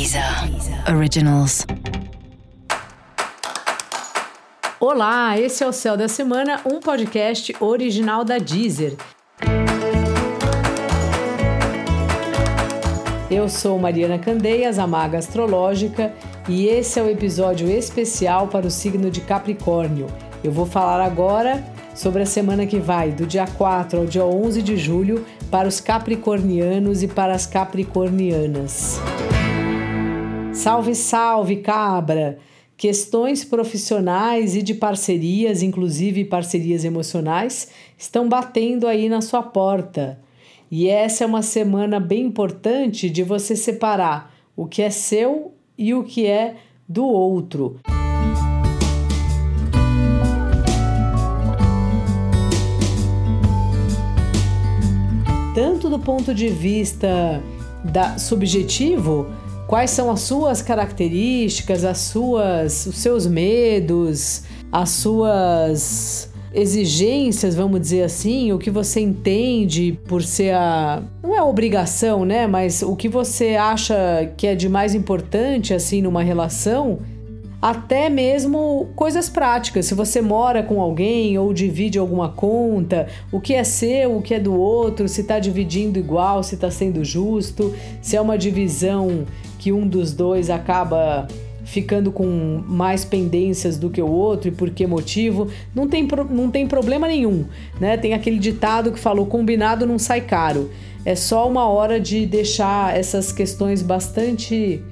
Deezer Originals. Olá, esse é o Céu da Semana, um podcast original da Deezer. Eu sou Mariana Candeias, a maga astrológica, e esse é o episódio especial para o signo de Capricórnio. Eu vou falar agora sobre a semana que vai, do dia 4 ao dia 11 de julho, para os capricornianos e para as capricornianas. Salve, salve, cabra! Questões profissionais e de parcerias, inclusive parcerias emocionais, estão batendo aí na sua porta. E essa é uma semana bem importante de você separar o que é seu e o que é do outro. Tanto do ponto de vista da subjetivo, Quais são as suas características, as suas, os seus medos, as suas exigências, vamos dizer assim, o que você entende por ser a não é obrigação, né, mas o que você acha que é de mais importante assim numa relação, até mesmo coisas práticas. Se você mora com alguém ou divide alguma conta, o que é seu, o que é do outro, se está dividindo igual, se está sendo justo, se é uma divisão que um dos dois acaba ficando com mais pendências do que o outro e por que motivo, não tem, não tem problema nenhum, né? Tem aquele ditado que falou combinado não sai caro. É só uma hora de deixar essas questões bastante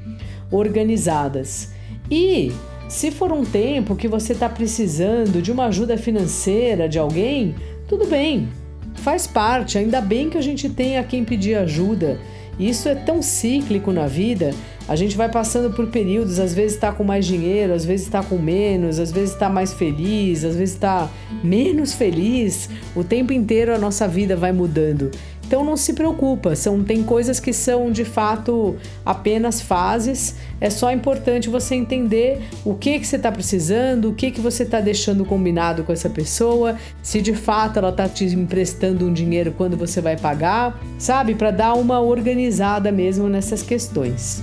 organizadas. E se for um tempo que você está precisando de uma ajuda financeira de alguém, tudo bem, faz parte. Ainda bem que a gente tem a quem pedir ajuda isso é tão cíclico na vida. A gente vai passando por períodos, às vezes está com mais dinheiro, às vezes está com menos, às vezes está mais feliz, às vezes está menos feliz. O tempo inteiro a nossa vida vai mudando. Então não se preocupa, são, tem coisas que são de fato apenas fases. É só importante você entender o que, que você está precisando, o que, que você está deixando combinado com essa pessoa, se de fato ela está te emprestando um dinheiro quando você vai pagar, sabe? Para dar uma organizada mesmo nessas questões.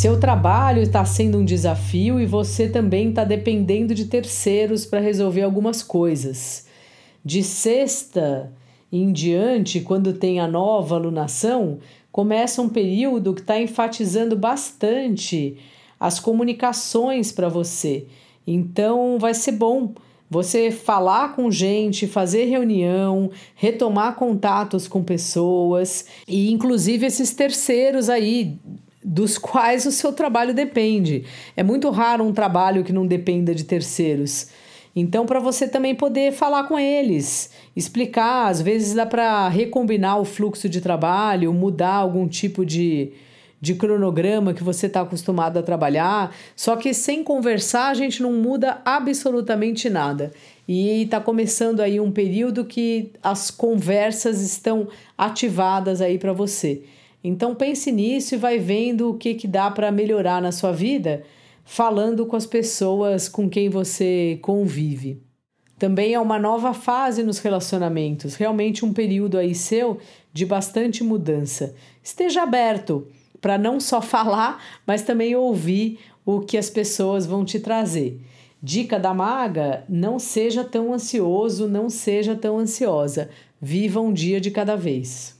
Seu trabalho está sendo um desafio e você também está dependendo de terceiros para resolver algumas coisas. De sexta em diante, quando tem a nova alunação, começa um período que está enfatizando bastante as comunicações para você. Então vai ser bom você falar com gente, fazer reunião, retomar contatos com pessoas e inclusive esses terceiros aí dos quais o seu trabalho depende. É muito raro um trabalho que não dependa de terceiros. Então, para você também poder falar com eles, explicar, às vezes dá para recombinar o fluxo de trabalho, mudar algum tipo de, de cronograma que você está acostumado a trabalhar. Só que sem conversar, a gente não muda absolutamente nada. E está começando aí um período que as conversas estão ativadas aí para você. Então pense nisso e vai vendo o que, que dá para melhorar na sua vida, falando com as pessoas com quem você convive. Também é uma nova fase nos relacionamentos, realmente um período aí seu de bastante mudança. Esteja aberto para não só falar, mas também ouvir o que as pessoas vão te trazer. Dica da maga: não seja tão ansioso, não seja tão ansiosa. Viva um dia de cada vez.